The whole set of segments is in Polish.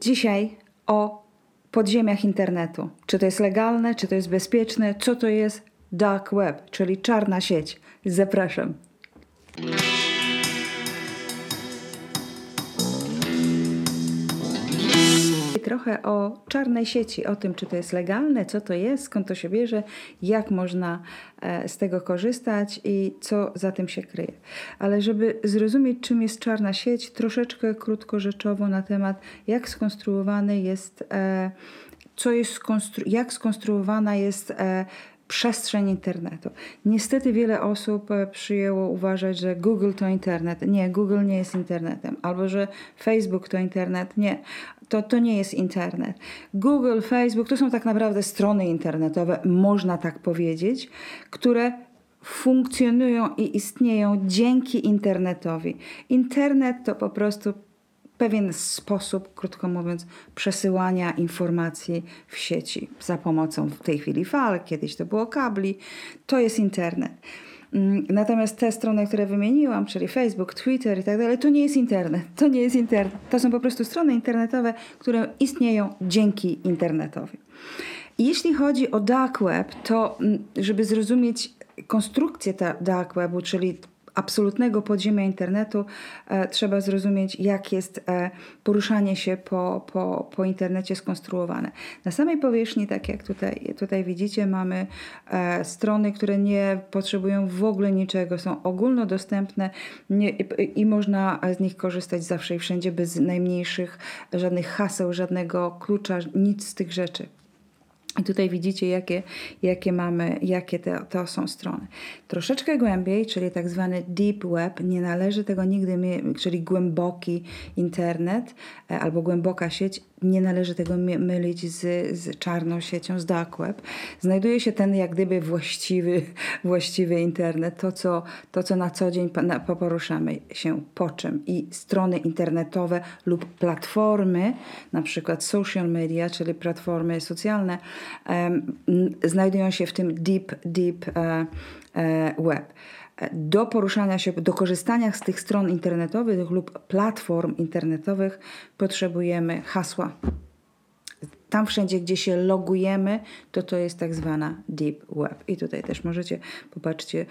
Dzisiaj o podziemiach internetu. Czy to jest legalne, czy to jest bezpieczne, co to jest dark web, czyli czarna sieć. Zapraszam. Trochę o czarnej sieci, o tym, czy to jest legalne, co to jest, skąd to się bierze, jak można e, z tego korzystać i co za tym się kryje. Ale żeby zrozumieć, czym jest czarna sieć, troszeczkę krótko rzeczowo na temat, jak skonstruowany jest, e, co jest jak skonstruowana jest e, przestrzeń internetu. Niestety wiele osób e, przyjęło uważać, że Google to internet. Nie, Google nie jest internetem. Albo że Facebook to internet. Nie, to, to nie jest internet. Google, Facebook to są tak naprawdę strony internetowe, można tak powiedzieć, które funkcjonują i istnieją dzięki internetowi. Internet to po prostu pewien sposób, krótko mówiąc, przesyłania informacji w sieci za pomocą w tej chwili fal, kiedyś to było kabli. To jest internet. Mm, natomiast te strony, które wymieniłam, czyli Facebook, Twitter i tak dalej, to nie jest internet. To nie jest internet. To są po prostu strony internetowe, które istnieją dzięki internetowi. Jeśli chodzi o dark web, to mm, żeby zrozumieć konstrukcję dark webu, czyli absolutnego podziemia internetu e, trzeba zrozumieć, jak jest e, poruszanie się po, po, po internecie skonstruowane. Na samej powierzchni, tak jak tutaj, tutaj widzicie, mamy e, strony, które nie potrzebują w ogóle niczego, są ogólnodostępne nie, i, i można z nich korzystać zawsze i wszędzie bez najmniejszych żadnych haseł, żadnego klucza, nic z tych rzeczy. I tutaj widzicie, jakie, jakie mamy, jakie te, to są strony. Troszeczkę głębiej, czyli tak zwany deep web, nie należy tego nigdy, czyli głęboki internet e, albo głęboka sieć, nie należy tego mylić z, z czarną siecią, z dark web. Znajduje się ten jak gdyby właściwy, właściwy internet, to co, to co na co dzień poruszamy się po czym. I strony internetowe lub platformy, na przykład social media, czyli platformy socjalne, um, znajdują się w tym deep, deep uh, uh, web do poruszania się, do korzystania z tych stron internetowych lub platform internetowych potrzebujemy hasła. Tam wszędzie, gdzie się logujemy, to to jest tak zwana deep web. I tutaj też możecie popatrzcie,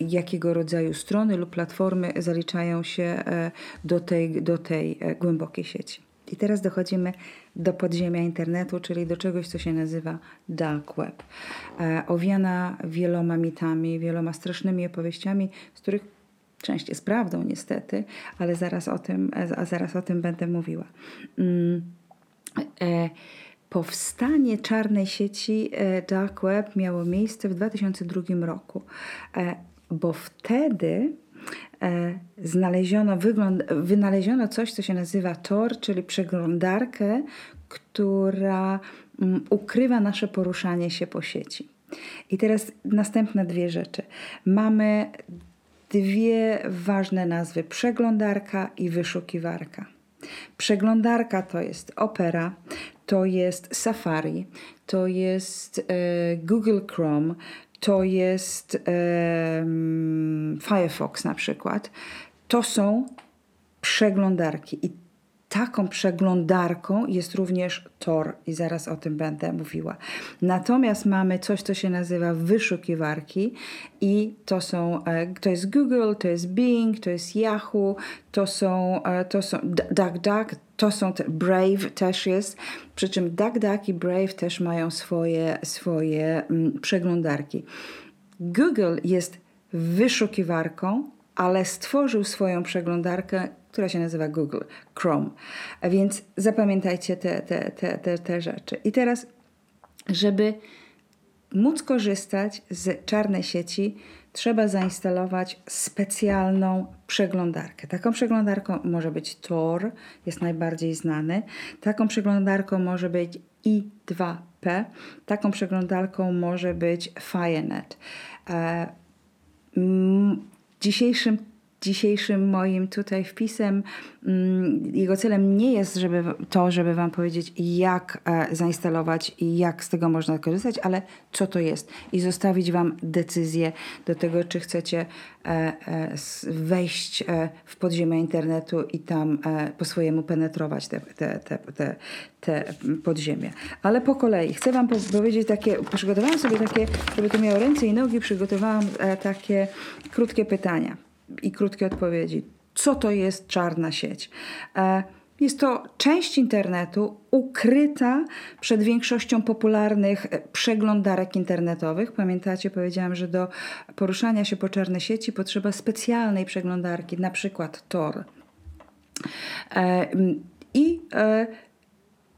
jakiego rodzaju strony lub platformy zaliczają się e, do tej, do tej e, głębokiej sieci. I teraz dochodzimy do podziemia internetu, czyli do czegoś, co się nazywa dark web. E, owiana wieloma mitami, wieloma strasznymi opowieściami, z których część jest prawdą niestety, ale zaraz o tym, a zaraz o tym będę mówiła. Mm, e, powstanie czarnej sieci e, dark web miało miejsce w 2002 roku, e, bo wtedy E, znaleziono, wygląd, wynaleziono coś, co się nazywa Tor, czyli przeglądarkę, która mm, ukrywa nasze poruszanie się po sieci. I teraz następne dwie rzeczy. Mamy dwie ważne nazwy: przeglądarka i wyszukiwarka. Przeglądarka to jest Opera, to jest Safari, to jest e, Google Chrome, to jest Firefox na przykład, to są przeglądarki. I taką przeglądarką jest również Tor i zaraz o tym będę mówiła. Natomiast mamy coś, co się nazywa wyszukiwarki i to są, e, to jest Google, to jest Bing, to jest Yahoo, to są, e, to są DuckDuck, to są te, Brave też jest, przy czym DuckDuck i Brave też mają swoje, swoje mm, przeglądarki. Google jest wyszukiwarką, ale stworzył swoją przeglądarkę, która się nazywa Google Chrome. Więc zapamiętajcie te, te, te, te, te rzeczy. I teraz, żeby móc korzystać z czarnej sieci, trzeba zainstalować specjalną przeglądarkę. Taką przeglądarką może być Tor, jest najbardziej znany. Taką przeglądarką może być i2P. Taką przeglądarką może być Firenet. E, dzisiejszym dzisiejszym moim tutaj wpisem. Mm, jego celem nie jest żeby to, żeby Wam powiedzieć, jak e, zainstalować i jak z tego można korzystać, ale co to jest i zostawić Wam decyzję do tego, czy chcecie e, e, wejść w podziemie internetu i tam po swojemu penetrować te, te, te, te, te podziemie. Ale po kolei chcę Wam powiedzieć takie, przygotowałam sobie takie, żeby to miało ręce i nogi, przygotowałam takie krótkie pytania i krótkie odpowiedzi. Co to jest czarna sieć? E, jest to część internetu ukryta przed większością popularnych e, przeglądarek internetowych. Pamiętacie, powiedziałam, że do poruszania się po czarnej sieci potrzeba specjalnej przeglądarki, na przykład Tor. E, I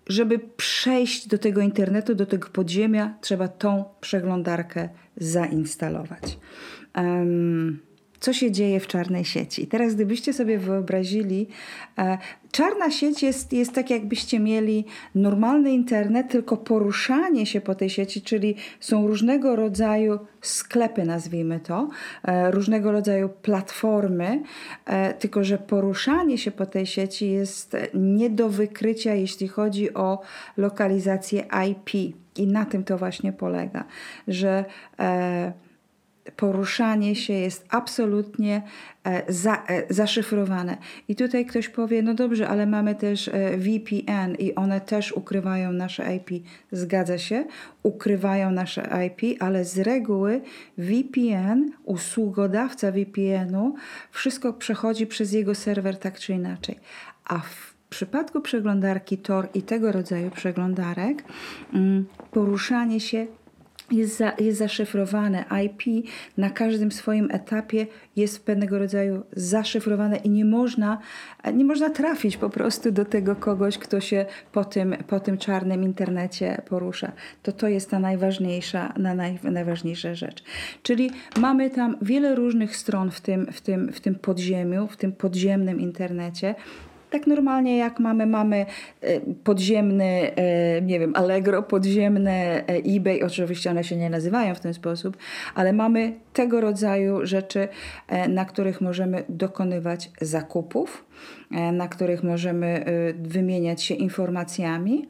żeby przejść do tego internetu, do tego podziemia, trzeba tą przeglądarkę zainstalować. Um, co się dzieje w czarnej sieci. I teraz, gdybyście sobie wyobrazili, e, czarna sieć jest, jest tak, jakbyście mieli normalny internet, tylko poruszanie się po tej sieci, czyli są różnego rodzaju sklepy, nazwijmy to, e, różnego rodzaju platformy, e, tylko że poruszanie się po tej sieci jest nie do wykrycia, jeśli chodzi o lokalizację IP. I na tym to właśnie polega, że. Poruszanie się jest absolutnie e, za, e, zaszyfrowane. I tutaj ktoś powie, no dobrze, ale mamy też e, VPN i one też ukrywają nasze IP. Zgadza się, ukrywają nasze IP, ale z reguły VPN, usługodawca VPN-u, wszystko przechodzi przez jego serwer tak czy inaczej. A w przypadku przeglądarki Tor i tego rodzaju przeglądarek, mm, poruszanie się jest, za, jest zaszyfrowane. IP na każdym swoim etapie jest pewnego rodzaju zaszyfrowane i nie można, nie można trafić po prostu do tego kogoś, kto się po tym, po tym czarnym internecie porusza. To to jest ta najważniejsza, na naj, najważniejsza rzecz. Czyli mamy tam wiele różnych stron w tym, w tym, w tym podziemiu, w tym podziemnym internecie. Tak normalnie jak mamy, mamy e, podziemny, e, nie wiem, Allegro, podziemne e, eBay, oczywiście one się nie nazywają w ten sposób, ale mamy tego rodzaju rzeczy, na których możemy dokonywać zakupów, na których możemy wymieniać się informacjami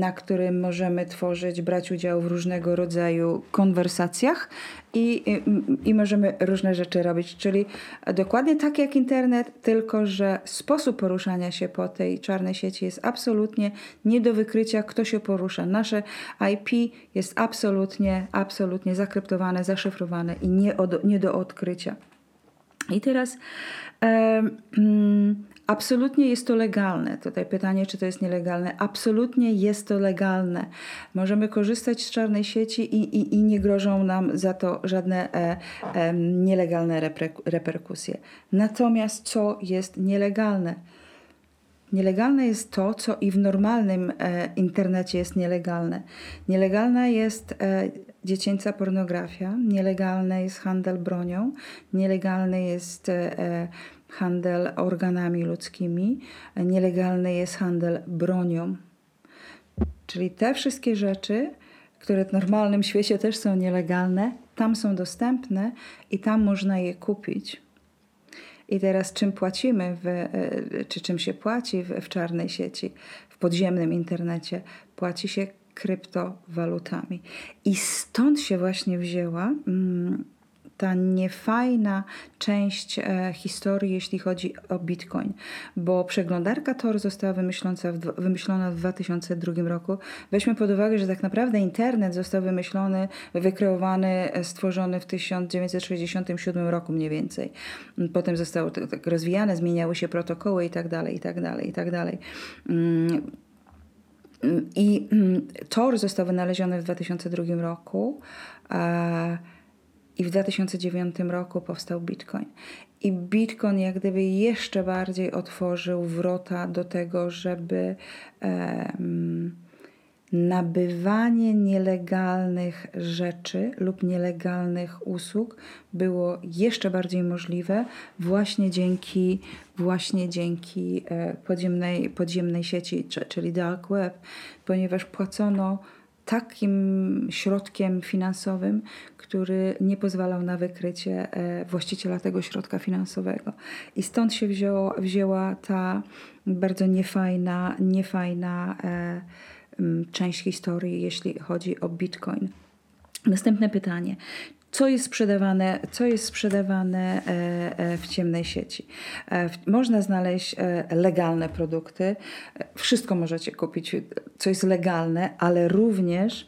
na którym możemy tworzyć, brać udział w różnego rodzaju konwersacjach i, i, i, możemy różne rzeczy robić. Czyli dokładnie tak jak internet, tylko że sposób poruszania się po tej czarnej sieci jest absolutnie nie do wykrycia, kto się porusza. Nasze IP jest absolutnie, absolutnie zakryptowane, zaszyfrowane i nie, od, nie do odkrycia. I teraz. Absolutnie jest to legalne. Tutaj pytanie, czy to jest nielegalne. Absolutnie jest to legalne. Możemy korzystać z czarnej sieci i, i, i nie grożą nam za to żadne e, e, nielegalne reperkusje. Natomiast co jest nielegalne? Nielegalne jest to, co i w normalnym e, internecie jest nielegalne. Nielegalna jest e, dziecięca pornografia, nielegalny jest handel bronią, nielegalny jest e, handel organami ludzkimi, nielegalny jest handel bronią. Czyli te wszystkie rzeczy, które w normalnym świecie też są nielegalne, tam są dostępne i tam można je kupić. I teraz czym płacimy, w, e, czy czym się płaci w, w czarnej sieci, w podziemnym internecie? Płaci się kryptowalutami. I stąd się właśnie wzięła. Mm, ta niefajna część e, historii, jeśli chodzi o Bitcoin, bo przeglądarka Tor została w, wymyślona w 2002 roku. Weźmy pod uwagę, że tak naprawdę internet został wymyślony, wykreowany, e, stworzony w 1967 roku mniej więcej. Potem zostało tak rozwijane, zmieniały się protokoły i tak dalej, i tak dalej, i tak dalej. Mm, I mm, Tor został wynaleziony w 2002 roku. A i w 2009 roku powstał Bitcoin. I Bitcoin jak gdyby jeszcze bardziej otworzył wrota do tego, żeby um, nabywanie nielegalnych rzeczy lub nielegalnych usług było jeszcze bardziej możliwe właśnie dzięki, właśnie dzięki e, podziemnej, podziemnej sieci, czyli dark web, ponieważ płacono takim środkiem finansowym, który nie pozwalał na wykrycie e, właściciela tego środka finansowego. I stąd się wzięło, wzięła ta bardzo niefajna, niefajna e, część historii, jeśli chodzi o Bitcoin. Następne pytanie co jest sprzedawane, co jest sprzedawane e, e, w ciemnej sieci. E, można znaleźć legalne produkty, wszystko możecie kupić, co jest legalne, ale również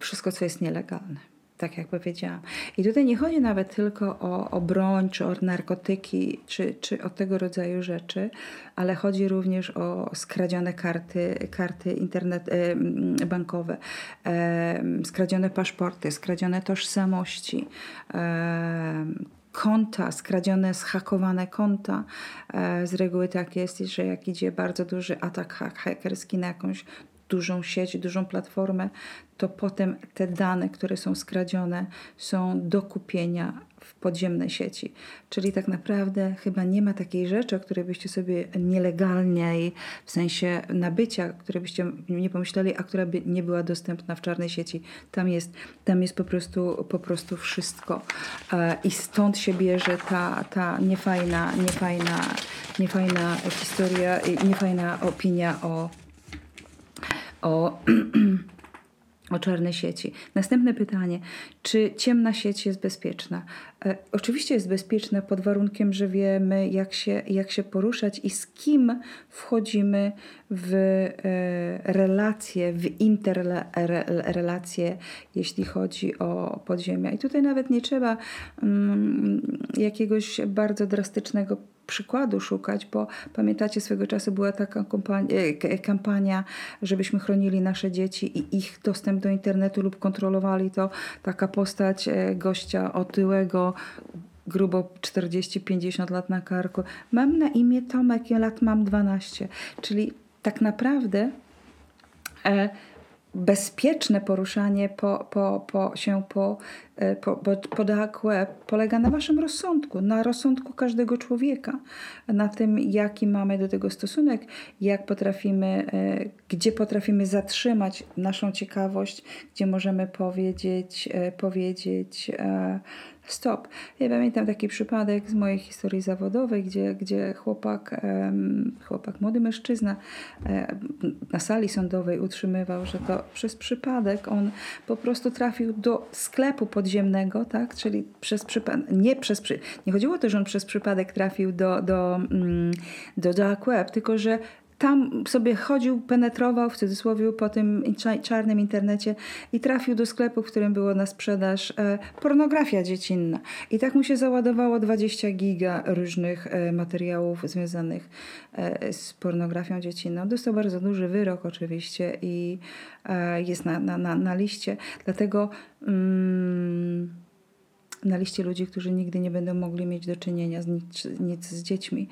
wszystko, co jest nielegalne tak jak powiedziałam. I tutaj nie chodzi nawet tylko o, o broń, czy o narkotyki, czy, czy o tego rodzaju rzeczy, ale chodzi również o skradzione karty, karty internet, bankowe, skradzione paszporty, skradzione tożsamości, konta, skradzione, zhakowane konta. E, z reguły tak jest, że jak idzie bardzo duży atak hakerski na jakąś dużą sieć, dużą platformę, to potem te dane, które są skradzione, są do kupienia w podziemnej sieci. Czyli tak naprawdę chyba nie ma takiej rzeczy, o której byście sobie nielegalnie, w sensie nabycia, które byście nie pomyśleli, a która by nie była dostępna w czarnej sieci. Tam jest, tam jest po, prostu, po prostu wszystko. E, I stąd się bierze ta, ta niefajna, niefajna, niefajna historia i niefajna opinia o o, o czarne sieci. Następne pytanie. Czy ciemna sieć jest bezpieczna? E, oczywiście jest bezpieczna pod warunkiem, że wiemy, jak się, jak się poruszać i z kim wchodzimy w e, relacje, w interrelacje, jeśli chodzi o podziemia. I tutaj nawet nie trzeba mm, jakiegoś bardzo drastycznego przykładu szukać, bo pamiętacie, swego czasu była taka e, kampania, żebyśmy chronili nasze dzieci i ich dostęp do internetu lub kontrolowali to. Taka postać e, gościa otyłego, grubo 40-50 lat na karku. Mam na imię Tomek, ja lat mam 12. Czyli tak naprawdę e, bezpieczne poruszanie po, po, po, się po, e, po, po, web polega na waszym rozsądku, na rozsądku każdego człowieka, na tym, jaki mamy do tego stosunek, jak potrafimy, e, gdzie potrafimy zatrzymać naszą ciekawość, gdzie możemy powiedzieć, e, powiedzieć stop. Ja pamiętam taki przypadek z mojej historii zawodowej, gdzie, gdzie chłopak, chłopak, młody mężczyzna na sali sądowej utrzymywał, że to przez przypadek on po prostu trafił do sklepu podziemnego, tak? czyli przez przypadek, nie przez przy... nie chodziło o to, że on przez przypadek trafił do, do, mm, do dark web, tylko że tam sobie chodził, penetrował w cudzysłowie po tym czarnym internecie i trafił do sklepu, w którym było na sprzedaż e, pornografia dziecinna. I tak mu się załadowało 20 giga różnych e, materiałów związanych e, z pornografią dziecinną. Dostał bardzo duży wyrok oczywiście i jest na, na, na, na liście. Dlatego mm, na liście ludzi, którzy nigdy nie będą mogli mieć do czynienia z nic, nic z dziećmi.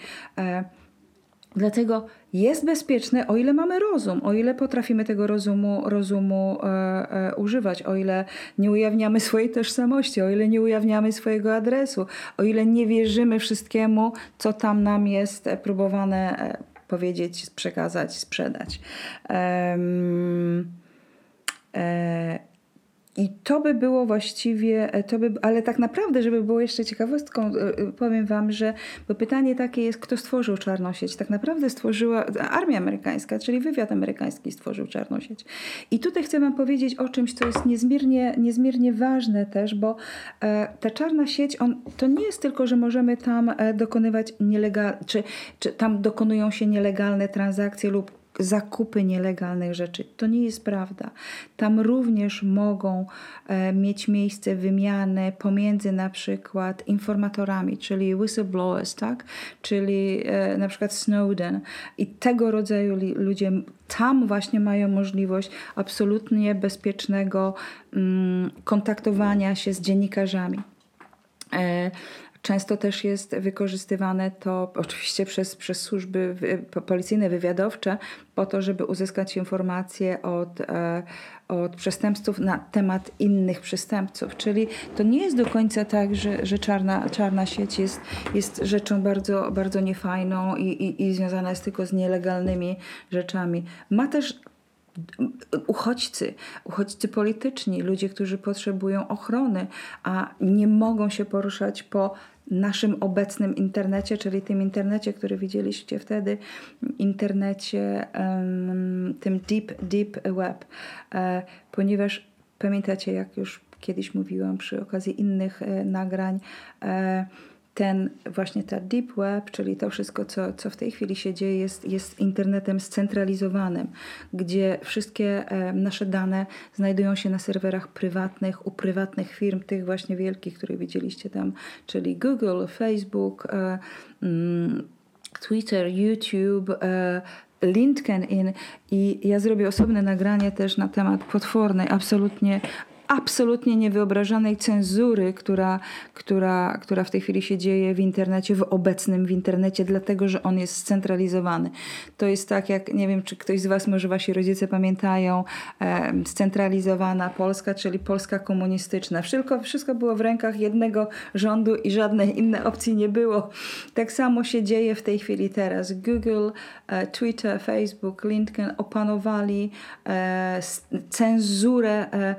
E, Dlatego jest bezpieczne, o ile mamy rozum, o ile potrafimy tego rozumu, rozumu e, e, używać, o ile nie ujawniamy swojej tożsamości, o ile nie ujawniamy swojego adresu, o ile nie wierzymy wszystkiemu, co tam nam jest próbowane e, powiedzieć, przekazać, sprzedać. e, i to by było właściwie, e, to by, ale tak naprawdę, żeby było jeszcze ciekawostką, e, e, powiem Wam, że bo pytanie takie jest, kto stworzył czarną sieć? Tak naprawdę stworzyła armia amerykańska, czyli wywiad amerykański stworzył czarną sieć. I tutaj chcę Wam powiedzieć o czymś, co jest niezmiernie, niezmiernie ważne też, bo ta czarna sieć, on, to nie jest tylko, że możemy tam dokonywać nielegalne, czy, czy tam dokonują się nielegalne transakcje lub zakupy nielegalnych rzeczy. To nie jest prawda. Tam również mogą e, mieć miejsce wymiany pomiędzy na przykład informatorami, czyli whistleblowers, tak? czyli e, na przykład Snowden i tego rodzaju ludzie tam właśnie mają możliwość absolutnie bezpiecznego mm, kontaktowania się z dziennikarzami. E, Często też jest wykorzystywane to oczywiście przez, przez służby policyjne, wywiadowcze, po to, żeby uzyskać informacje od, e, od przestępców na temat innych przestępców. Czyli to nie jest do końca tak, że, że czarna, czarna sieć jest, jest rzeczą bardzo, bardzo niefajną i, i, i związana jest tylko z nielegalnymi rzeczami. Ma też uchodźcy, uchodźcy polityczni, ludzie, którzy potrzebują ochrony, a nie mogą się poruszać po naszym obecnym internecie, czyli tym internecie, który widzieliście wtedy, internecie, tym deep, deep web, e, ponieważ pamiętacie, jak już kiedyś mówiłam przy okazji innych e, nagrań, e, ten właśnie ta deep web, czyli to wszystko, co, co w tej chwili się dzieje, jest, jest internetem scentralizowanym, gdzie wszystkie e, nasze dane znajdują się na serwerach prywatnych, u prywatnych firm, tych właśnie wielkich, które widzieliście tam, czyli Google, Facebook, e, mm, Twitter, YouTube, e, LinkedIn. I ja zrobię osobne nagranie też na temat potwornej, absolutnie absolutnie niewyobrażanej cenzury, która, która, która w tej chwili się dzieje w internecie, w obecnym w internecie, dlatego że on jest scentralizowany. To jest tak, jak nie wiem, czy ktoś z Was, może Wasi rodzice pamiętają, e, scentralizowana Polska, czyli Polska komunistyczna. Wszystko, wszystko było w rękach jednego rządu i żadnej innej opcji nie było. Tak samo się dzieje w tej chwili teraz. Google, e, Twitter, Facebook, LinkedIn opanowali e, cenzurę e,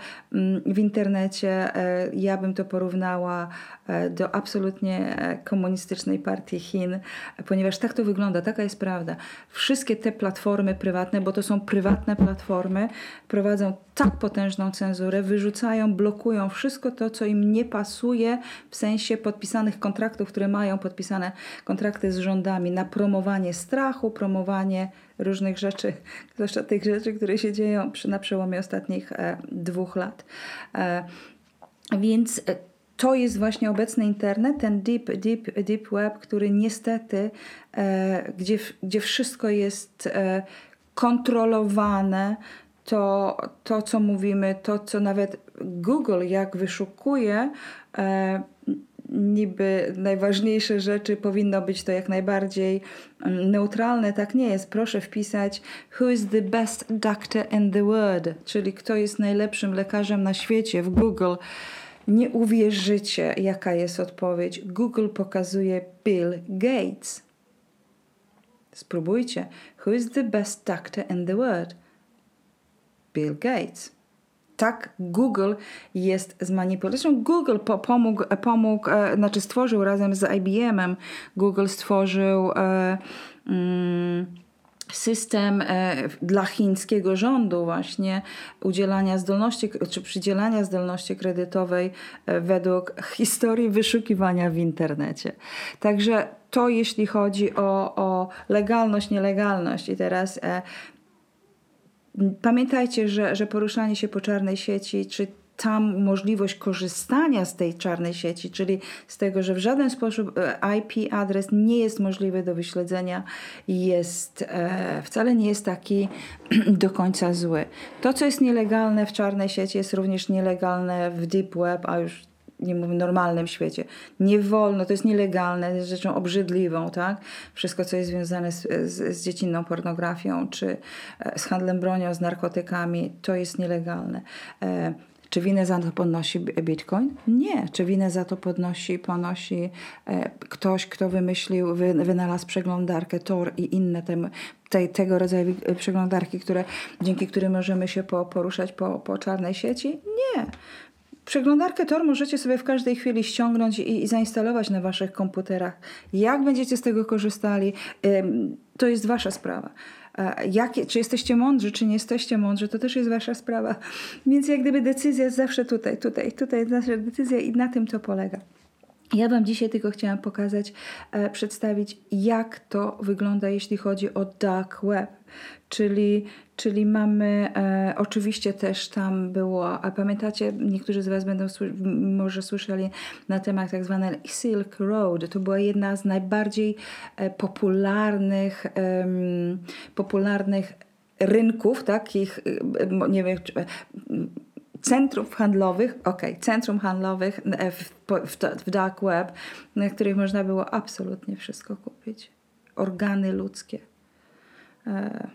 w internecie. E, ja bym to porównała e, do absolutnie e, komunistycznej partii Chin, ponieważ tak to wygląda, taka jest prawda. Wszystkie te platformy prywatne, bo to są prywatne platformy, prowadzą tak potężną cenzurę, wyrzucają, blokują wszystko to, co im nie pasuje w sensie podpisanych kontraktów, które mają podpisane kontrakty z rządami na promowanie strachu, promowanie różnych rzeczy, zwłaszcza tych rzeczy, które się dzieją przy, na przełomie ostatnich e, dwóch lat. E, więc e, to jest właśnie obecny internet, ten deep, deep, deep web, który niestety, e, gdzie, gdzie wszystko jest e, kontrolowane, to, to, co mówimy, to, co nawet Google, jak wyszukuje, e, niby najważniejsze rzeczy powinno być to jak najbardziej mm, neutralne, tak nie jest. Proszę wpisać who is the best doctor in the world, czyli kto jest najlepszym lekarzem na świecie w Google. Nie uwierzycie, jaka jest odpowiedź. Google pokazuje Bill Gates. Spróbujcie. Who is the best doctor in the world? Bill Gates tak Google jest zmanipulowany. Google po, pomógł, pomógł e, znaczy stworzył razem z IBM-em, Google stworzył e, mm, system e, dla chińskiego rządu właśnie udzielania zdolności, czy przydzielania zdolności kredytowej e, według historii wyszukiwania w internecie. Także to jeśli chodzi o, o legalność, nielegalność i teraz e, Pamiętajcie, że, że poruszanie się po czarnej sieci, czy tam możliwość korzystania z tej czarnej sieci, czyli z tego, że w żaden sposób e, IP adres nie jest możliwy do wyśledzenia, jest e, wcale nie jest taki do końca zły. To, co jest nielegalne w czarnej sieci, jest również nielegalne w deep web, a już nie mówię, normalnym świecie. Nie wolno, to jest nielegalne, jest rzeczą obrzydliwą, tak? Wszystko, co jest związane z, z, z dziecinną pornografią, czy e, z handlem bronią, z narkotykami, to jest nielegalne. E, czy winę za to podnosi Bitcoin? Nie. Czy winę za to podnosi, ponosi e, ktoś, kto wymyślił, wy, wynalazł przeglądarkę Tor i inne te, te, tego rodzaju przeglądarki, które, dzięki którym możemy się po, poruszać po, po czarnej sieci? Nie. Przeglądarkę Tor możecie sobie w każdej chwili ściągnąć i, i, zainstalować na waszych komputerach. Jak będziecie z tego korzystali, to jest wasza sprawa. Jakie, czy jesteście mądrzy, czy nie jesteście mądrzy, to też jest wasza sprawa. Więc jak gdyby decyzja jest zawsze tutaj, tutaj, tutaj jest nasza decyzja i na tym to polega. Ja Wam dzisiaj tylko chciałam pokazać, e, przedstawić, jak to wygląda, jeśli chodzi o dark web, czyli, czyli mamy, e, oczywiście też tam było, a pamiętacie, niektórzy z Was będą może słyszeli na temat tak zwanej Silk Road. To była jedna z najbardziej e, popularnych, popularnych rynków, takich, e, nie wiem, centrów handlowych, ok, centrum handlowych e, w, w, w dark web, na których można było absolutnie wszystko kupić. Organy ludzkie. E,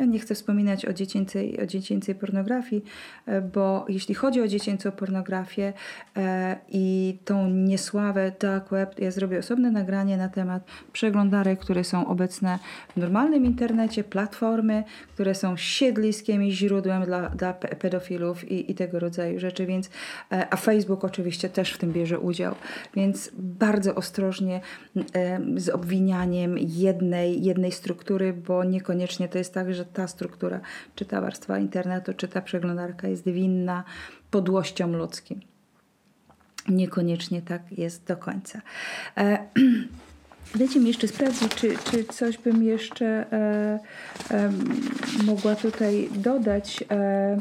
Ja nie chcę wspominać o dziecięcej, o dziecięcej pornografii, e, bo jeśli chodzi o dziecięcą pornografię e, i tą niesławę dark web, ja zrobię osobne nagranie na temat przeglądarek, które są obecne w normalnym internecie, platformy, które są siedliskiem i źródłem dla, dla pedofilów i, i tego rodzaju rzeczy, więc e, a Facebook oczywiście też w tym bierze udział, więc bardzo ostrożnie z obwinianiem jednej, jednej struktury, bo niekoniecznie to jest tak, że ta struktura, czy ta warstwa internetu, czy ta przeglądarka jest winna podłościom ludzkim. Niekoniecznie tak jest do końca. E, Dajcie mi jeszcze sprawdzić, czy, czy coś bym jeszcze e, e, mogła tutaj dodać. E,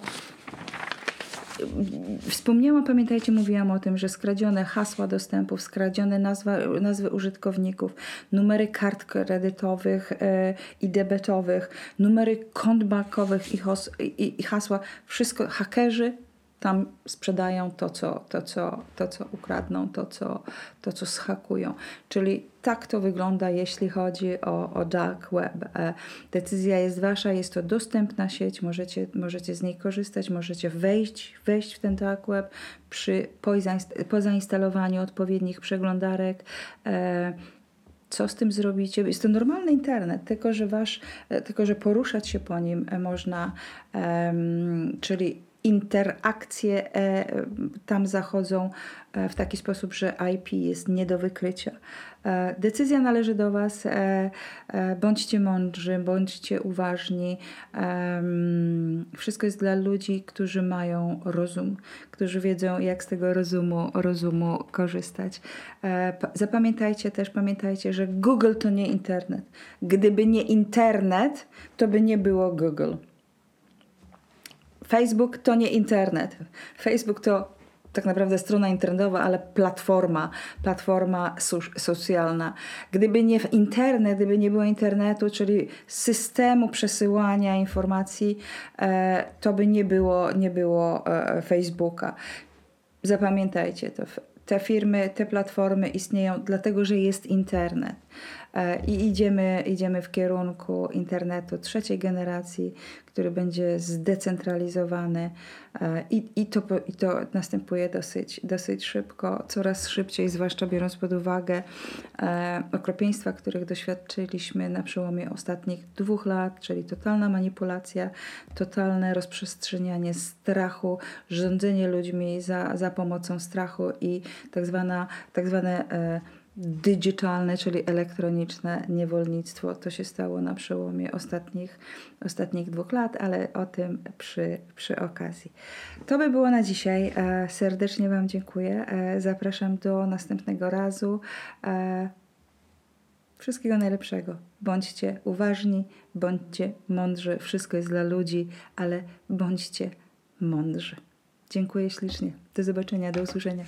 Wspomniałam, pamiętajcie, mówiłam o tym, że skradzione hasła dostępów, skradzione nazwa, nazwy użytkowników, numery kart kredytowych e, i debetowych, numery kont bankowych i, hasła, wszystko hakerzy tam sprzedają to, co, to, co, to, co ukradną, to co, to, co schakują. Czyli tak to wygląda, jeśli chodzi o, o dark web. E, decyzja jest wasza, jest to dostępna sieć, możecie, możecie z niej korzystać, możecie wejść, wejść w ten dark web przy, po zainstalowaniu odpowiednich przeglądarek e, co z tym zrobicie? Jest to normalny internet, tylko że, wasz, e, tylko, że poruszać się po nim można, um, czyli interakcje e, tam zachodzą e, w taki sposób, że IP jest nie do wykrycia. E, decyzja należy do Was. Bądźcie mądrzy, bądźcie uważni. Wszystko jest dla ludzi, którzy mają rozum, którzy wiedzą, jak z tego rozumu, rozumu korzystać. Zapamiętajcie też, pamiętajcie, że Google to nie internet. Gdyby nie internet, to by nie było Google. Facebook to nie internet. Facebook to tak naprawdę strona internetowa, ale platforma, platforma socjalna. Gdyby nie internet, gdyby nie było internetu, czyli systemu przesyłania informacji, e, to by nie było, nie było e, Facebooka. Zapamiętajcie to. Te firmy, te platformy istnieją dlatego, że jest internet. E, I idziemy, idziemy w kierunku internetu trzeciej generacji, który będzie zdecentralizowany e, i, i, to, i to następuje dosyć, dosyć szybko, coraz szybciej, zwłaszcza biorąc pod uwagę e, okropieństwa, których doświadczyliśmy na przełomie ostatnich dwóch lat, czyli totalna manipulacja, totalne rozprzestrzenianie strachu, rządzenie ludźmi za, za pomocą strachu i tak, zwana, tak zwane digitalne, czyli elektroniczne niewolnictwo. To się stało na przełomie ostatnich, ostatnich dwóch lat, ale o tym przy, przy okazji. To by było na dzisiaj. E, serdecznie Wam dziękuję. E, zapraszam do następnego razu. E, wszystkiego najlepszego. Bądźcie uważni, bądźcie mądrzy. Wszystko jest dla ludzi, ale bądźcie mądrzy. Dziękuję ślicznie. Do zobaczenia, do usłyszenia.